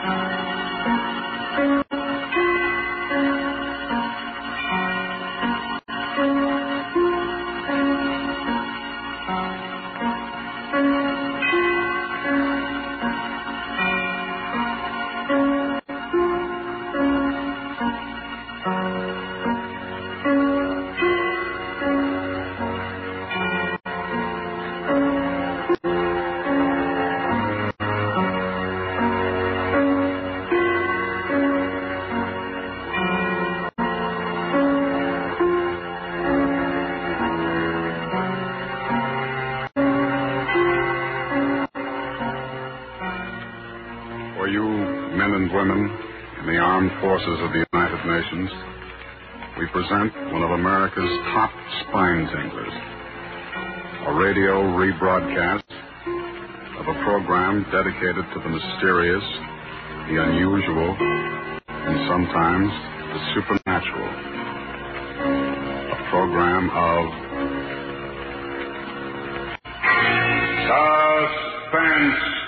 For forces of the United Nations, we present one of America's top spine tinglers. A radio rebroadcast of a program dedicated to the mysterious, the unusual, and sometimes the supernatural. A program of suspense.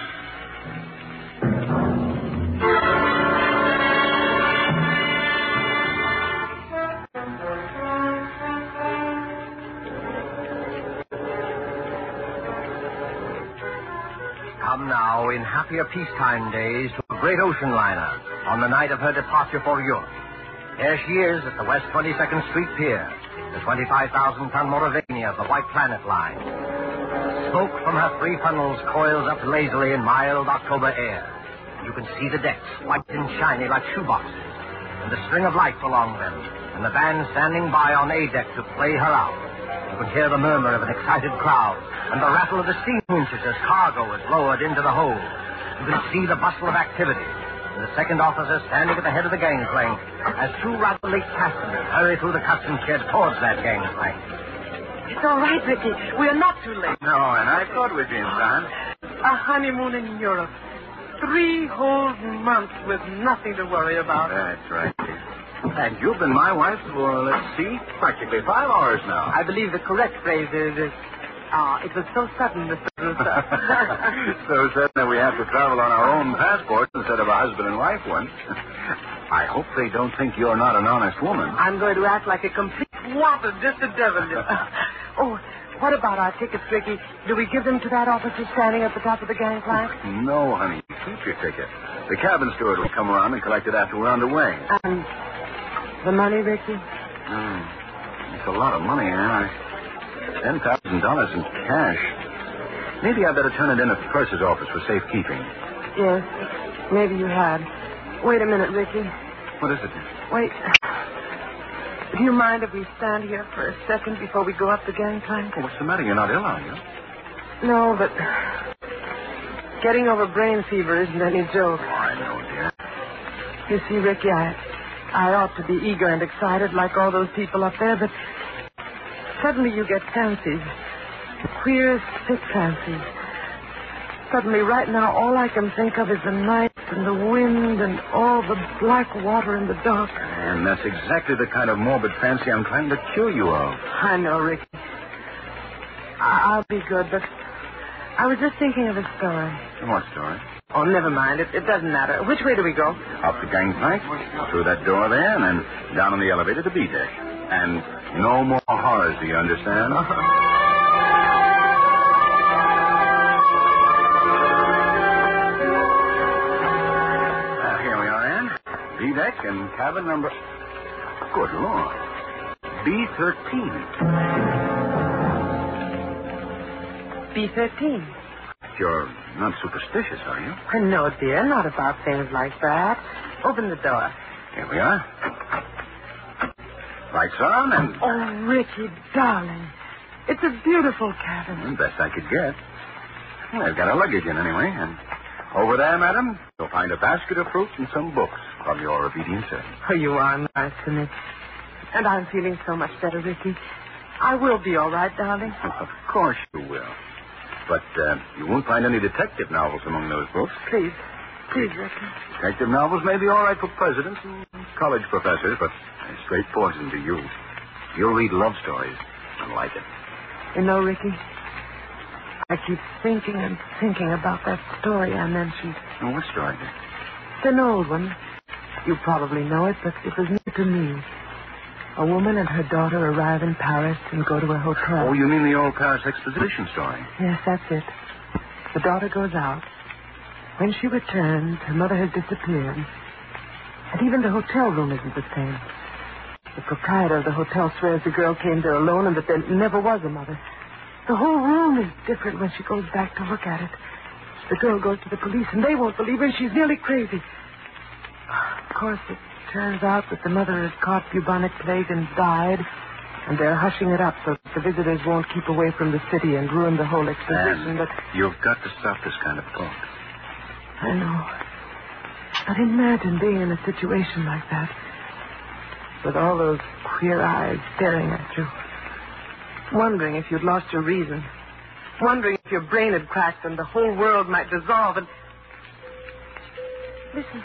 In happier peacetime days, to a great ocean liner on the night of her departure for Europe. There she is at the West 22nd Street Pier, the 25,000-ton Mauravania of the White Planet Line. Smoke from her three funnels coils up lazily in mild October air. You can see the decks, white and shiny like shoeboxes, and the string of lights along them, and the band standing by on A deck to play her out. You can hear the murmur of an excited crowd and the rattle of the steam winches as cargo is lowered into the hold. You can see the bustle of activity. And the second officer standing at the head of the gangplank as two rather late passengers hurry through the customs shed towards that gangplank. It's all right, Ricky. We are not too late. No, and I thought we'd be in time. A honeymoon in Europe. Three whole months with nothing to worry about. That's right. And you've been my wife for, let's see, practically five hours now. I believe the correct phrase is, ah, it was so sudden, Mr. So sudden that we have to travel on our own passports instead of a husband and wife one. I hope they don't think you're not an honest woman. I'm going to act like a complete whopper just to devil oh, what about our tickets, Ricky? Do we give them to that officer standing at the top of the gangplank? No, honey. Keep your ticket. The cabin steward will come around and collect it after we're underway. And the money, Ricky? Hmm. It's a lot of money, Anne. Ten thousand dollars in cash. Maybe I better turn it in at the purser's office for safekeeping. Yes, maybe you had. Wait a minute, Ricky. What is it? Wait. Do you mind if we stand here for a second before we go up the gangplank? Oh, what's the matter? You're not ill, are you? No, but getting over brain fever isn't any joke. Oh, I know, dear. You see, Ricky, I, I ought to be eager and excited like all those people up there, but suddenly you get fancies. Queer, sick fancies. Suddenly, right now, all I can think of is the night and the wind and all the black water in the dark. And that's exactly the kind of morbid fancy I'm trying to cure you of. I know, Ricky. I- I'll be good, but I was just thinking of a story. What story? Oh, never mind. It, it doesn't matter. Which way do we go? Up the gangplank, through that door there, and then down on the elevator to B deck. And no more horrors, do you understand? Uh, here we are, Anne. B deck and cabin number. Good Lord. B13. B13. You're not superstitious, are you? No, dear, not about things like that. Open the door. Here we are. Lights on and Oh, Ricky, darling. It's a beautiful cabin. best I could get. Well, I've got our luggage in anyway, and over there, madam, you'll find a basket of fruits and some books from your obedient servant. Oh, you are nice to me. And I'm feeling so much better, Ricky. I will be all right, darling. Of course you will. But uh, you won't find any detective novels among those books. Please. Please, Ricky. Detective novels may be all right for presidents and college professors, but they're straight poison to you. You'll read love stories and like it. You know, Ricky, I keep thinking and thinking about that story I mentioned. Oh, what story? It's an old one. You probably know it, but it was new to me. A woman and her daughter arrive in Paris and go to a hotel. Oh, you mean the old Paris exposition story? Yes, that's it. The daughter goes out. When she returns, her mother has disappeared. And even the hotel room isn't the same. The proprietor of the hotel swears the girl came there alone and that there never was a mother. The whole room is different when she goes back to look at it. The girl goes to the police and they won't believe her and she's nearly crazy. Of course, it turns out that the mother has caught bubonic plague and died, and they're hushing it up so that the visitors won't keep away from the city and ruin the whole exposition. But you've got to stop this kind of talk. I know. But imagine being in a situation like that. With all those queer eyes staring at you. Wondering if you'd lost your reason. Wondering if your brain had cracked and the whole world might dissolve and. Listen.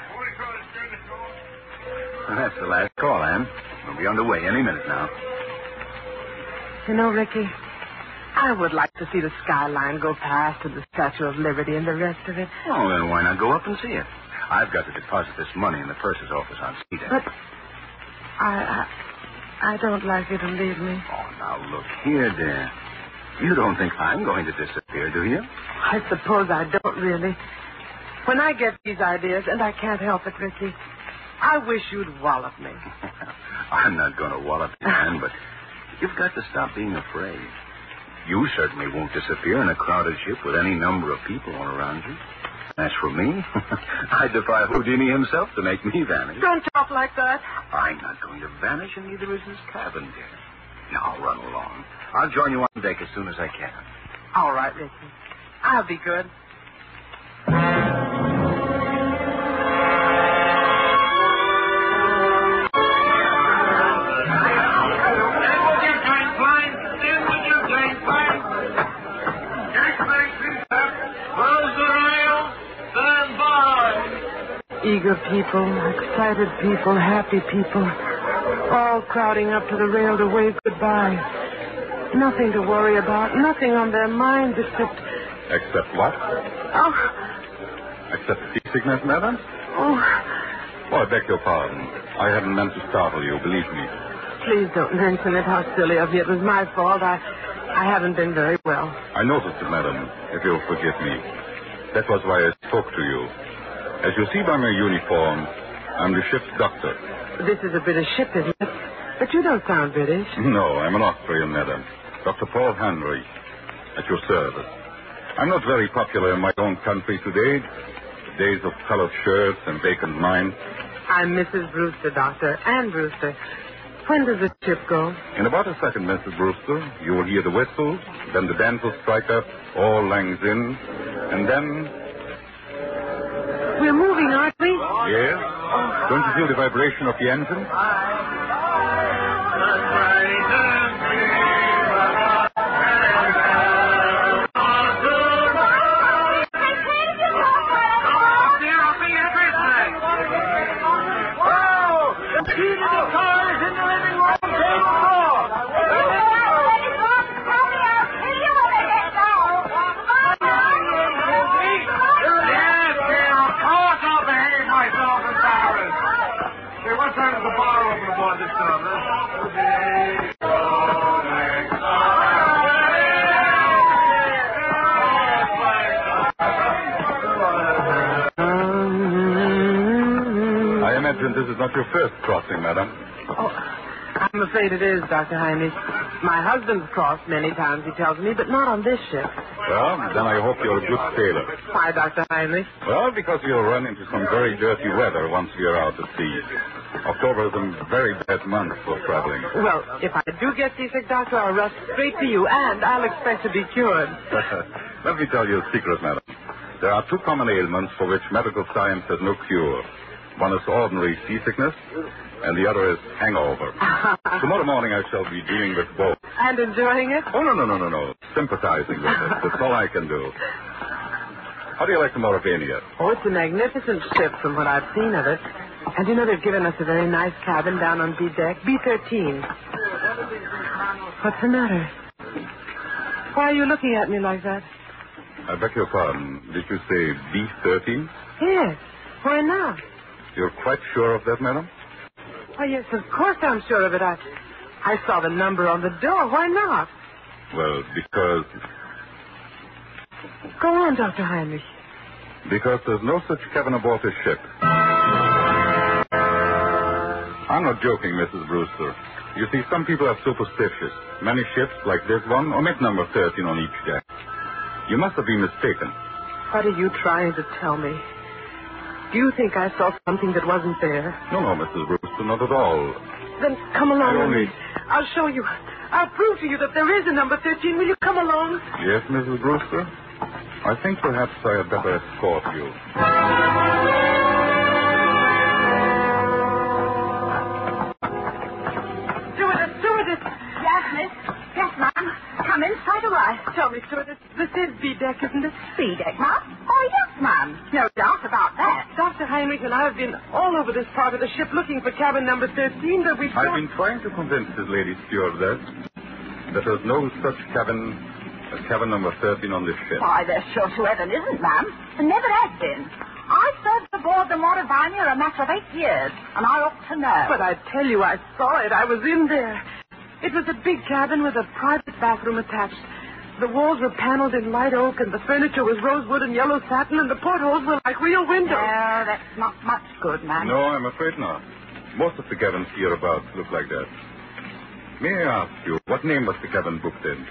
That's the last call, Anne. We'll be underway any minute now. You know, Ricky, I would like to see the skyline go past to the Statue of Liberty and the rest of it. Oh, then why not go up and see it? I've got to deposit this money in the purser's office on Cedar. But I, I, I don't like you to leave me. Oh, now look here, dear. You don't think I'm going to disappear, do you? I suppose I don't really. When I get these ideas, and I can't help it, Ricky, I wish you'd wallop me. I'm not going to wallop you, Anne, but you've got to stop being afraid. You certainly won't disappear in a crowded ship with any number of people all around you. As for me, I defy Houdini himself to make me vanish. Don't talk like that. I'm not going to vanish, and neither is this cabin, dear. Now run along. I'll join you on deck as soon as I can. All right, Ricky. I'll be good. People, excited people, happy people, all crowding up to the rail to wave goodbye. Nothing to worry about, nothing on their minds except, Except what? oh, Except seasickness, madam? oh, Oh, I beg your pardon. I hadn't meant to startle you, believe me. please don't mention it. How silly of me. It was my fault. I, I haven't been very well. I noticed it, madam, if you'll forgive me. That was why I spoke to you. As you see by my uniform, I'm the ship's doctor. This is a British ship, isn't it? But you don't sound British. No, I'm an Austrian, madam. Dr. Paul Heinrich, at your service. I'm not very popular in my own country today. The days of colored shirts and vacant minds. I'm Mrs. Brewster, Doctor. Ann Brewster. When does the ship go? In about a second, Mrs. Brewster, you will hear the whistle, then the will strike up, all langs in, and then, yes, don't you feel the vibration of the engine? Afraid it is, Dr. Heinrich. My husband's crossed many times, he tells me, but not on this ship. Well, then I hope you're a good sailor. Why, Dr. Heinrich? Well, because you'll run into some very dirty weather once you're out at sea. October is a very bad month for traveling. Well, if I do get seasick, Doctor, I'll rush straight to you, and I'll expect to be cured. Let me tell you a secret, madam. There are two common ailments for which medical science has no cure. One is ordinary seasickness, and the other is hangover. Tomorrow morning I shall be dealing with both. And enjoying it? Oh, no, no, no, no, no. Sympathizing with it. That's all I can do. How do you like the Mauravania? Oh, it's a magnificent ship from what I've seen of it. And you know, they've given us a very nice cabin down on B deck, B13. What's the matter? Why are you looking at me like that? I beg your pardon. Did you say B13? Yes. Why not? You're quite sure of that, madam? Why, yes, of course I'm sure of it. I, I saw the number on the door. Why not? Well, because Go on, Dr. Heinrich. because there's no such cabin aboard this ship. I'm not joking, Mrs. Brewster. You see, some people are superstitious. Many ships, like this one, omit number 13 on each deck. You must have been mistaken. What are you trying to tell me? Do you think I saw something that wasn't there? No, no, Mrs. Brewster, not at all. Then come along I with only- me. I'll show you. I'll prove to you that there is a number 13. Will you come along? Yes, Mrs. Brewster? I think perhaps I had better escort you. Come in straight away. Tell me, stewardess, this is B deck, isn't it? Speed deck, ma'am? Oh, yes, ma'am. No doubt about that. Dr. Heinrich and I have been all over this part of the ship looking for cabin number 13, but we've... I've don't... been trying to convince this lady stewardess that there's no such cabin as cabin number 13 on this ship. Why, there sure to heaven isn't, ma'am. There never has been. I served aboard the Mauravania a matter of eight years, and I ought to know. But I tell you, I saw it. I was in there. It was a big cabin with a private bathroom attached. The walls were paneled in light oak, and the furniture was rosewood and yellow satin, and the portholes were like real windows. No, that's not much good, ma'am. No, I'm afraid not. Most of the cabins hereabouts look like that. May I ask you, what name was the cabin booked in?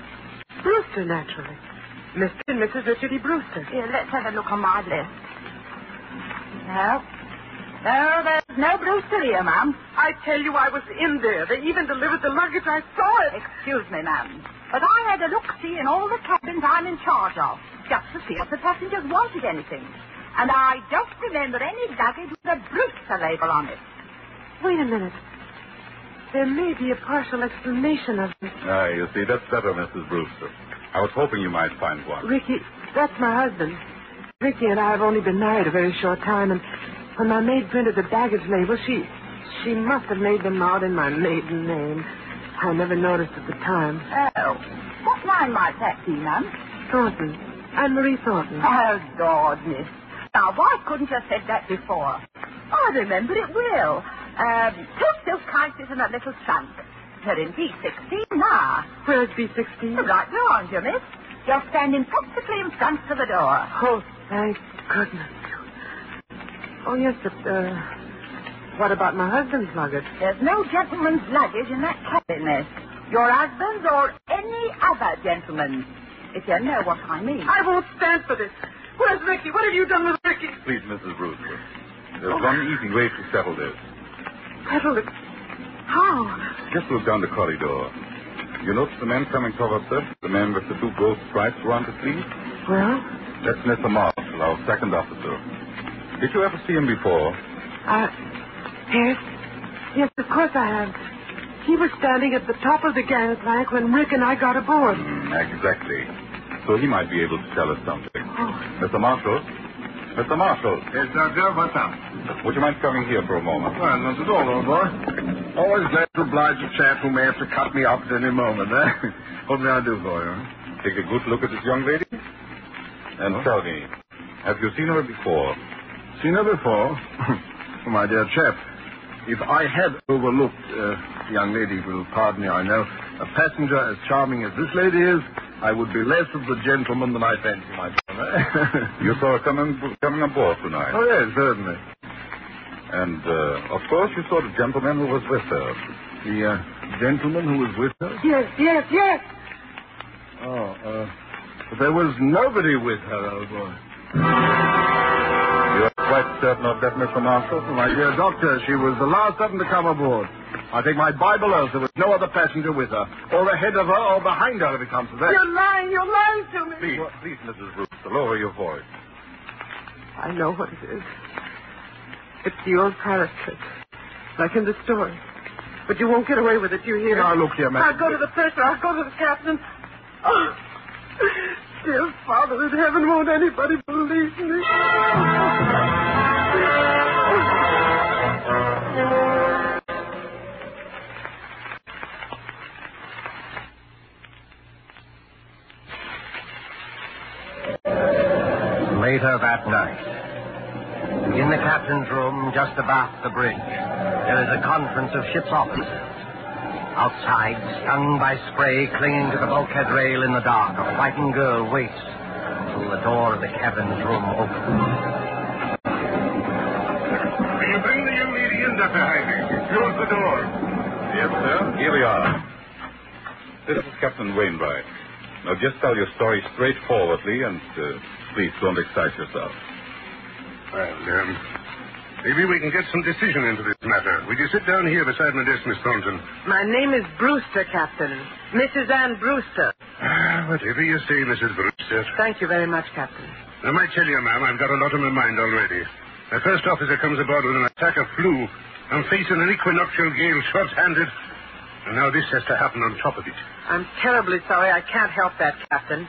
Brewster, naturally. Mr. and Mrs. Richard E. Brewster. Here, let's have a look on my list. No. No, there's no Brewster here, ma'am. I tell you, I was in there. They even delivered the luggage. I saw it. Excuse me, ma'am. But I had a look-see in all the cabins I'm in charge of, just to see if the passengers wanted anything. And I don't remember any luggage with a Brewster label on it. Wait a minute. There may be a partial explanation of this. Ah, you see, that's better, Mrs. Brewster. I was hoping you might find one. Ricky, that's my husband. Ricky and I have only been married a very short time, and when my maid printed the baggage label, she she must have made them out in my maiden name. I never noticed at the time. Oh. What name might that be, ma'am? Thornton. Anne Marie Thornton. Oh, God, miss. Now, why couldn't you have said that before? I remember it well. Um, two silk cases and a little trunk. They're in B16 now. Where's B16? Right behind you, miss. You're standing practically in front of the door. Oh, thank goodness. Oh, yes, but, uh, what about my husband's luggage? There's no gentleman's luggage in that cabin, miss. Your husband's or any other gentleman's. If you know what I mean. I won't stand for this. Where's Ricky? What have you done with Ricky? Please, Mrs. Brewster. There's one easy way to settle this. Settle it. How? Just look down the corridor. You notice the man coming towards us? The man with the two gold stripes around his sleeve? Well, That's Mr. Marshall, our second officer. Did you ever see him before? I. Yes. Yes, of course I have. He was standing at the top of the gangplank when Rick and I got aboard. Mm, exactly. So he might be able to tell us something. Oh. Mr. Marshall? Mr. Marshall, Yes, Doctor, what's up? would you mind coming here for a moment? Well, not at all, old boy. Always glad to oblige a chap who may have to cut me off at any moment, eh? what may I do for you? Take a good look at this young lady? And tell me, have you seen her before? Seen her before? My dear chap, if I had overlooked, uh, young lady will pardon me, I know, a passenger as charming as this lady is, I would be less of the gentleman than I fancy myself. You saw her coming, coming aboard tonight. oh, yes, certainly. And, uh, of course, you saw the gentleman who was with her. The uh, gentleman who was with her? Yes, yes, yes. Oh, uh, but there was nobody with her, old boy. You are quite certain of that, Mr. Marshall? My dear doctor, she was the last of them to come aboard. I take my Bible oath there was no other passenger with her, or ahead of her, or behind her if it comes to that. You're lying. You're lying to me. Please, please, Mrs. Brewster, lower your voice. I know what it is. It's the old pirate trick, like in the story. But you won't get away with it, you hear? Now, look here, ma'am. I'll go to the purser. I'll go to the captain. Oh, dear Father in heaven, won't anybody believe me? Later that night, in the captain's room just abaft the bridge, there is a conference of ship's officers. Outside, stung by spray clinging to the bulkhead rail in the dark, a frightened girl waits until the door of the cabin's room opens. Will you bring the young lady in, Dr. Heinrich? Close the door. Yes, sir. Here we are. This is Captain Wainwright. Now, just tell your story straightforwardly, and uh, please don't excite yourself. Well, um, maybe we can get some decision into this matter. Will you sit down here beside my desk, Miss Thornton? My name is Brewster, Captain. Mrs. Ann Brewster. Ah, whatever you say, Mrs. Brewster. Thank you very much, Captain. I might tell you, ma'am, I've got a lot on my mind already. The first officer comes aboard with an attack of flu. I'm facing an equinoctial gale short-handed. And now this has to happen on top of it. I'm terribly sorry I can't help that, Captain.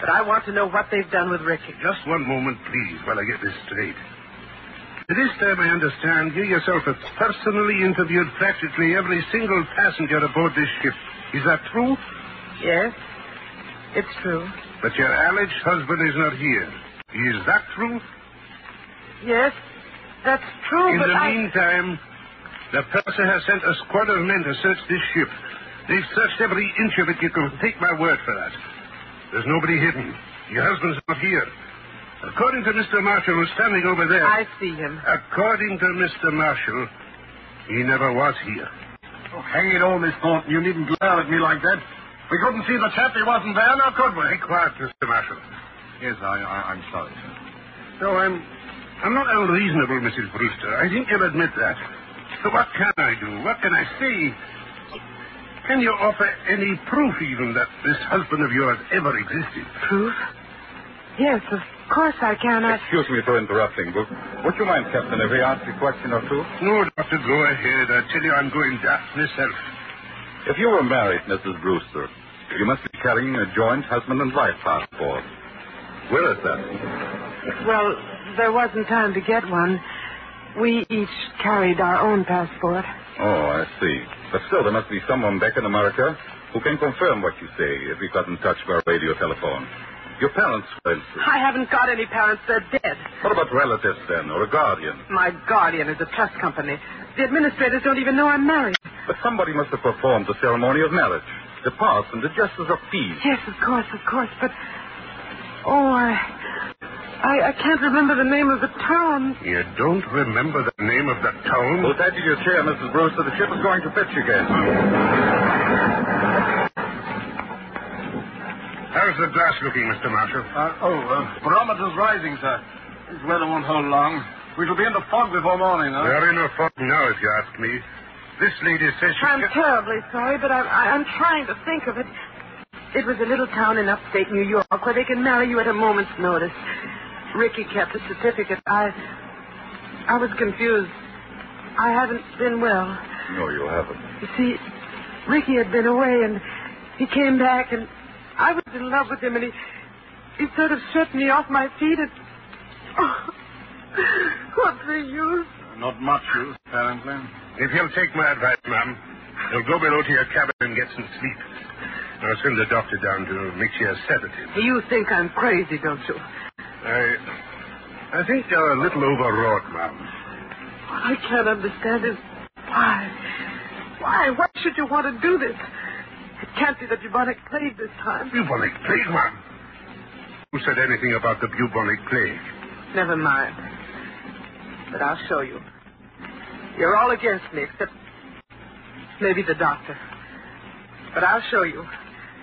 But I want to know what they've done with Ricky. Just one moment, please, while I get this straight. This time I understand you yourself have personally interviewed practically every single passenger aboard this ship. Is that true? Yes, it's true. But your alleged husband is not here. Is that true? Yes, that's true, In but the I... meantime, the purser has sent a squad of men to search this ship. They've searched every inch of it. You can take my word for that. There's nobody hidden. Your husband's not here. According to Mr. Marshall, who's standing over there. I see him. According to Mr. Marshall, he never was here. Oh, hang it all, Miss Thornton. You needn't glare at me like that. We couldn't see the chap. He wasn't there, now could we? Be quiet, Mr. Marshall. Yes, I, I, I'm sorry, sir. No, I'm, I'm not unreasonable, Mrs. Brewster. I think you'll admit that. So what can I do? What can I say? Can you offer any proof, even, that this husband of yours ever existed? Proof? Yes, of course I can. I... Excuse me for interrupting, but would you mind, Captain, if we ask a question or two? No, Doctor, go ahead. I tell you, I'm going daft myself. If you were married, Mrs. Brewster, you must be carrying a joint husband and wife passport. Where is that? Well, there wasn't time to get one. We each carried our own passport. Oh, I see. But still, there must be someone back in America who can confirm what you say if we got in touch by radio telephone. Your parents, for instance. I haven't got any parents. They're dead. What about relatives, then, or a guardian? My guardian is a trust company. The administrators don't even know I'm married. But somebody must have performed the ceremony of marriage. The parson, the justice of peace. Yes, of course, of course. But oh, I, I, I can't remember the name of the town. You don't remember the name of the town? Hold tight to your chair, Mrs. Brewster. The ship is going to pitch again. How's the glass looking, Mr. Marshall? Uh, oh, uh, barometer's rising, sir. This weather won't hold long. We shall be in the fog before morning, huh? We're in a fog now, if you ask me. This lady says she... I'm ca- terribly sorry, but I, I, I'm trying to think of it. It was a little town in upstate New York where they can marry you at a moment's notice. Ricky kept a certificate. I, I was confused. I haven't been well. No, you haven't. You see, Ricky had been away and he came back and I was in love with him and he, he sort of swept me off my feet and. Oh, what's the use? Not much use, apparently. If you'll take my advice, ma'am, you'll go below to your cabin and get some sleep. I'll send the doctor down to mix you a sedative. You think I'm crazy, don't you? I, I think you're a little overwrought, ma'am. What I can't understand is why. Why? Why should you want to do this? It can't be the bubonic plague this time. Bubonic plague, ma'am? Who said anything about the bubonic plague? Never mind. But I'll show you. You're all against me, except maybe the doctor. But I'll show you.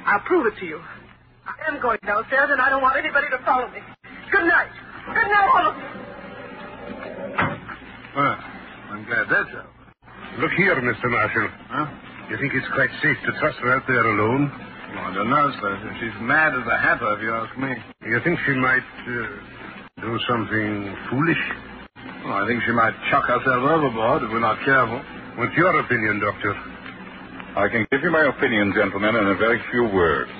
I'll prove it to you. I am going downstairs, and I don't want anybody to follow me. Good night. Good night, all of you. Well, I'm glad that's over. Look here, Mr. Marshall. Huh? You think it's quite safe to trust her out there alone? Well, I don't know, sir. She's mad as a hatter, if you ask me. You think she might uh, do something foolish? Well, I think she might chuck herself overboard if we're not careful. What's your opinion, Doctor? I can give you my opinion, gentlemen, in a very few words.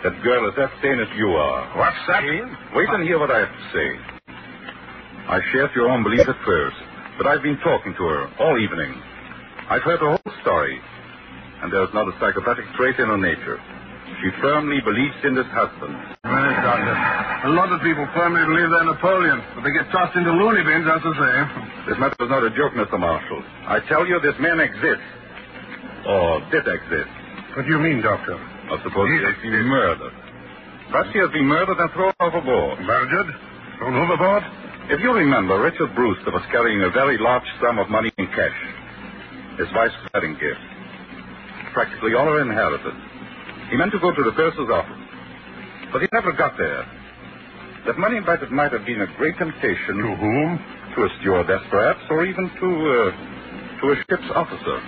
That girl is as sane as you are. What's that? Wait and hear what I have to say. I shared your own belief at first, but I've been talking to her all evening. I've heard the whole story, and there's not a psychopathic trait in her nature. She firmly believes in this husband. Doctor, a lot of people firmly believe they're Napoleon, but they get tossed into loony bins, that's the same. This matter is not a joke, Mr. Marshall. I tell you, this man exists. Or did exist. What do you mean, Doctor? I suppose he has been murdered. Perhaps he has been murdered and thrown overboard. Murdered? Thrown overboard? If you remember, Richard Brewster was carrying a very large sum of money in cash. His wife's wedding gift. Practically all her inheritance. He meant to go to the purser's office. But he never got there. That money might have, might have been a great temptation. To whom? To a stewardess, perhaps, or even to, uh, to a ship's officer.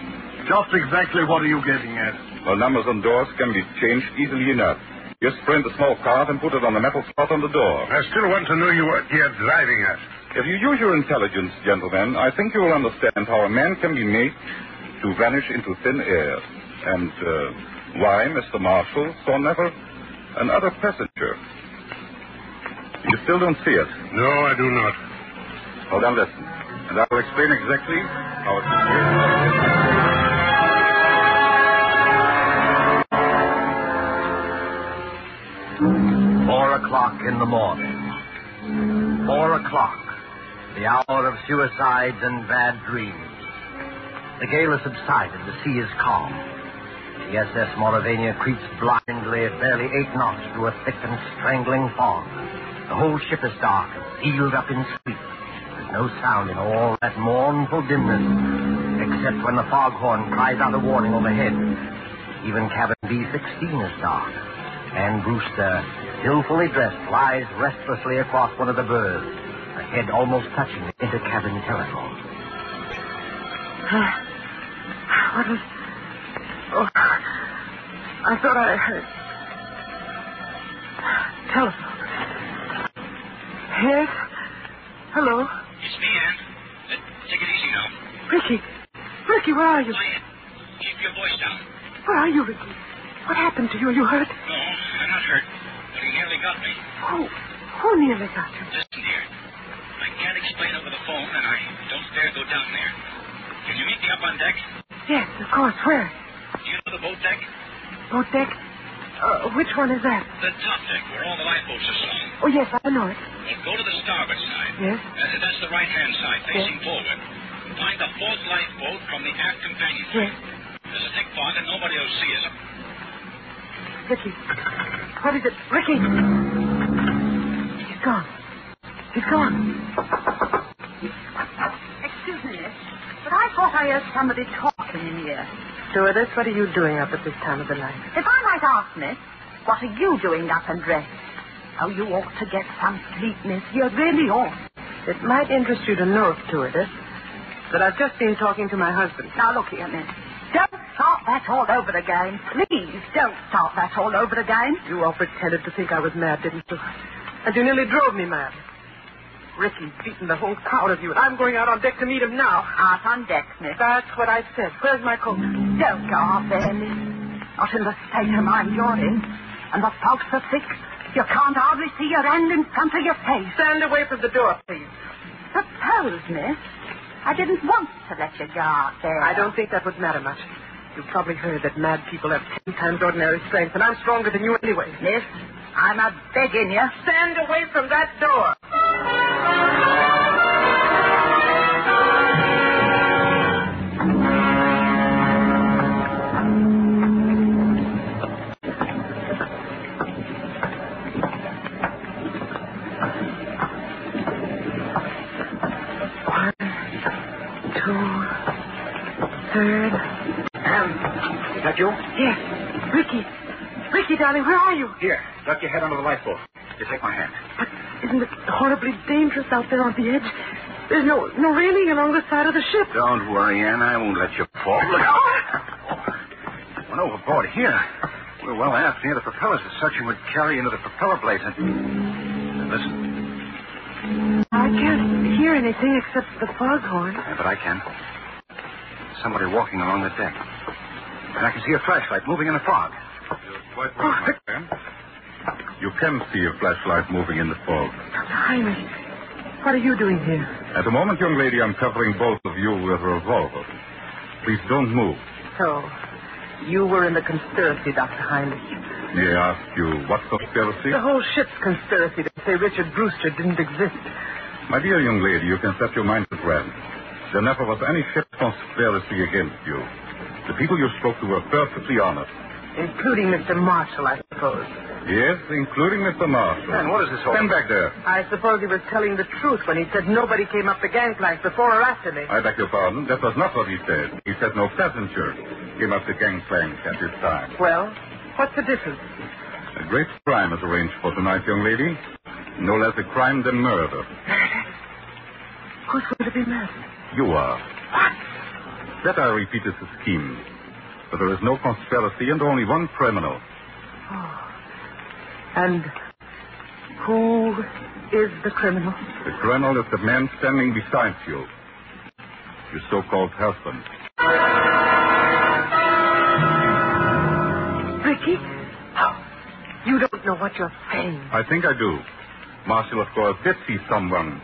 Just exactly what are you getting at? Well, numbers on doors can be changed easily enough. Just print a small card and put it on the metal spot on the door. I still want to know you what you're driving at. If you use your intelligence, gentlemen, I think you will understand how a man can be made to vanish into thin air. And uh, why Mr. Marshall saw never another passenger. You still don't see it? No, I do not. Well, then listen. And I will explain exactly how it is. In the morning. Four o'clock. The hour of suicides and bad dreams. The gale has subsided. The sea is calm. The SS Mauravania creeps blindly at barely eight knots through a thick and strangling fog. The whole ship is dark, and sealed up in sleep. There's no sound in all that mournful dimness, except when the foghorn cries out a warning overhead. Even cabin B-16 is dark. And Brewster, still fully dressed, lies restlessly across one of the berths, her head almost touching the intercabin telephone. What was. Oh, I thought I heard. Telephone. Yes? Hello? It's me, Ann. Uh, take it easy now. Ricky. Ricky, where are you? Quiet. Keep your voice down. Where are you, Ricky? What happened to you? Are you hurt? No, I'm not hurt. But he nearly got me. Who? Who nearly got you? Listen, dear. I can't explain over the phone, and I don't dare go down there. Can you meet me up on deck? Yes, of course. Where? Do you know the boat deck? Boat deck? Uh, which one is that? The top deck, where all the lifeboats are slung. Oh, yes, I know it. Well, go to the starboard side. Yes? Uh, that's the right-hand side, facing forward. Find the fourth lifeboat from the aft companion. Yes. There's a thick fog, and nobody will see us. Ricky. What is it? Ricky! He's gone. He's gone. Excuse me, miss, but I thought I heard somebody talking in here. Stewardess, what are you doing up at this time of the night? If I might ask, miss, what are you doing up and dressed? Oh, you ought to get some sleep, miss. You really ought. It might interest you to know, stewardess, that I've just been talking to my husband. Now, look here, miss. Start that all over again. Please don't start that all over again. You all pretended to think I was mad, didn't you? And you nearly drove me mad. Ricky's beaten the whole crowd of you, and I'm going out on deck to meet him now. Out on deck, miss. That's what I said. Where's my coat? Don't go out there, miss. Not in the state of mind you're in. And the fog's so thick, you can't hardly see your hand in front of your face. Stand away from the door, please. Suppose, miss, I didn't want to let you go out there. I don't think that would matter much. You've probably heard that mad people have ten times ordinary strength, and I'm stronger than you anyway. Miss, I'm a begging you. Stand away from that door. One, third. Is that you? Yes. Ricky. Ricky, darling, where are you? Here, duck your head under the lifeboat. You take my hand. But isn't it horribly dangerous out there on the edge? There's no no railing along the side of the ship. Don't worry, Anne. I won't let you fall. Look out. Oh. Went overboard here. We're well aft near the propellers. The suction would carry into the propeller blades. And... Listen. I can't hear anything except the foghorn. Yeah, but I can. Somebody walking along the deck. And I can see a flashlight moving in the fog. You're Quite right, my friend. You can see a flashlight moving in the fog. Dr. Heinrich, what are you doing here? At the moment, young lady, I'm covering both of you with a revolver. Please don't move. So, you were in the conspiracy, Dr. Heinrich. May I ask you what conspiracy? The whole ship's conspiracy to say Richard Brewster didn't exist. My dear young lady, you can set your mind at rest. There never was any ship conspiracy against you. The people you spoke to were perfectly honest. Including Mr. Marshall, I suppose. Yes, including Mr. Marshall. Man, what is this all? Stand back there. I suppose he was telling the truth when he said nobody came up the gangplank before or after me. I beg your pardon. That was not what he said. He said no passenger came up the gangplank at this time. Well, what's the difference? A great crime is arranged for tonight, young lady. No less a crime than murder. Who's going to be murdered? You are. That, I repeat, is a scheme. But there is no conspiracy and only one criminal. Oh. And who is the criminal? The criminal is the man standing beside you. Your so-called husband. Ricky? You don't know what you're saying. I think I do. Marshall, of course, did see someone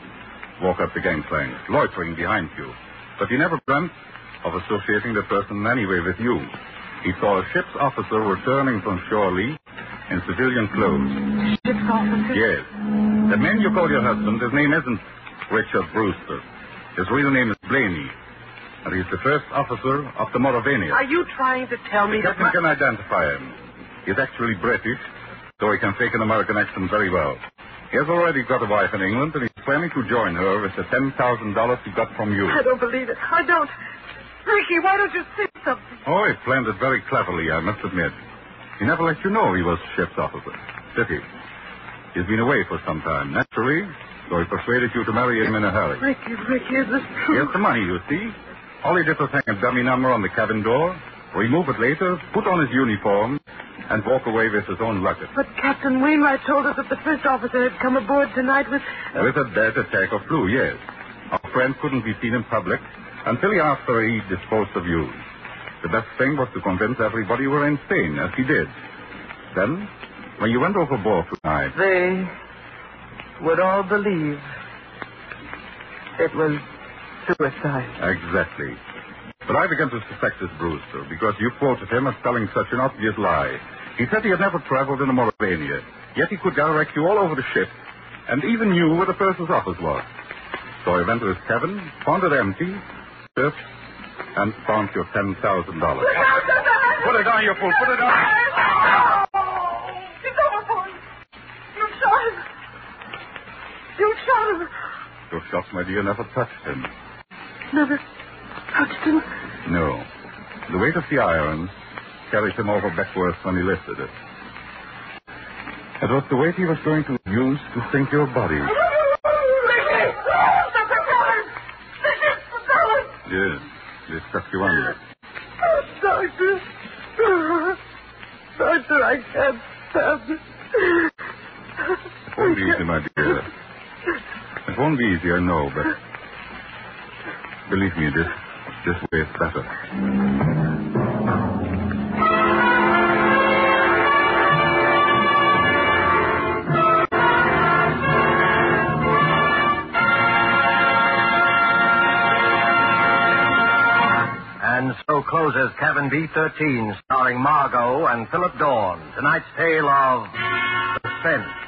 walk up the gangplank, loitering behind you. But he never dreamt of associating the person in any way with you. He saw a ship's officer returning from Shore Lee in civilian clothes. Ship's officer? Yes. The man you call your husband, his name isn't Richard Brewster. His real name is Blaney. And he's the first officer of the Moravania. Are you trying to tell me The that... captain my- can identify him. He's actually British, so he can fake an American accent very well. He has already got a wife in England, and he's planning to join her with the $10,000 he got from you. I don't believe it. I don't. Ricky, why don't you say something? Oh, he planned it very cleverly, I must admit. He never let you know he was ship's officer. Did he? He's been away for some time, naturally, so he persuaded you to marry him in a hurry. Ricky, Ricky, is this true? has the money, you see. All he did was hang a dummy number on the cabin door, remove it later, put on his uniform, and walk away with his own luggage. But Captain Wainwright told us that the first officer had come aboard tonight with... Uh, with a bad attack of flu, yes. Our friend couldn't be seen in public until he after he disposed of you. The best thing was to convince everybody you were insane, as he did. Then, when you went overboard tonight, They would all believe it was suicide. exactly. But I began to suspect this Brewster because you quoted him as telling such an obvious lie. He said he had never traveled in the Moravania, yet he could direct you all over the ship, and even knew where the purser's office was. So I went to his cabin, found it empty, and found your ten thousand dollars. Put it down, you fool! Put it down! It's overboard. You shot him. You shot him. Your shots, my dear, never touched him. Never touched him. No. The weight of the iron carried him over backwards when he lifted it. It was the weight he was going to use to sink your body. Ricky! The propellers! The ship's propellers! Yes, they stuck you under. Oh, Doctor. Doctor, I can't stand it. It won't be easy, my dear. It won't be easy, I know, but believe me, this this way is better. And so closes Cabin B-13, starring Margo and Philip Dorn. Tonight's tale of suspense.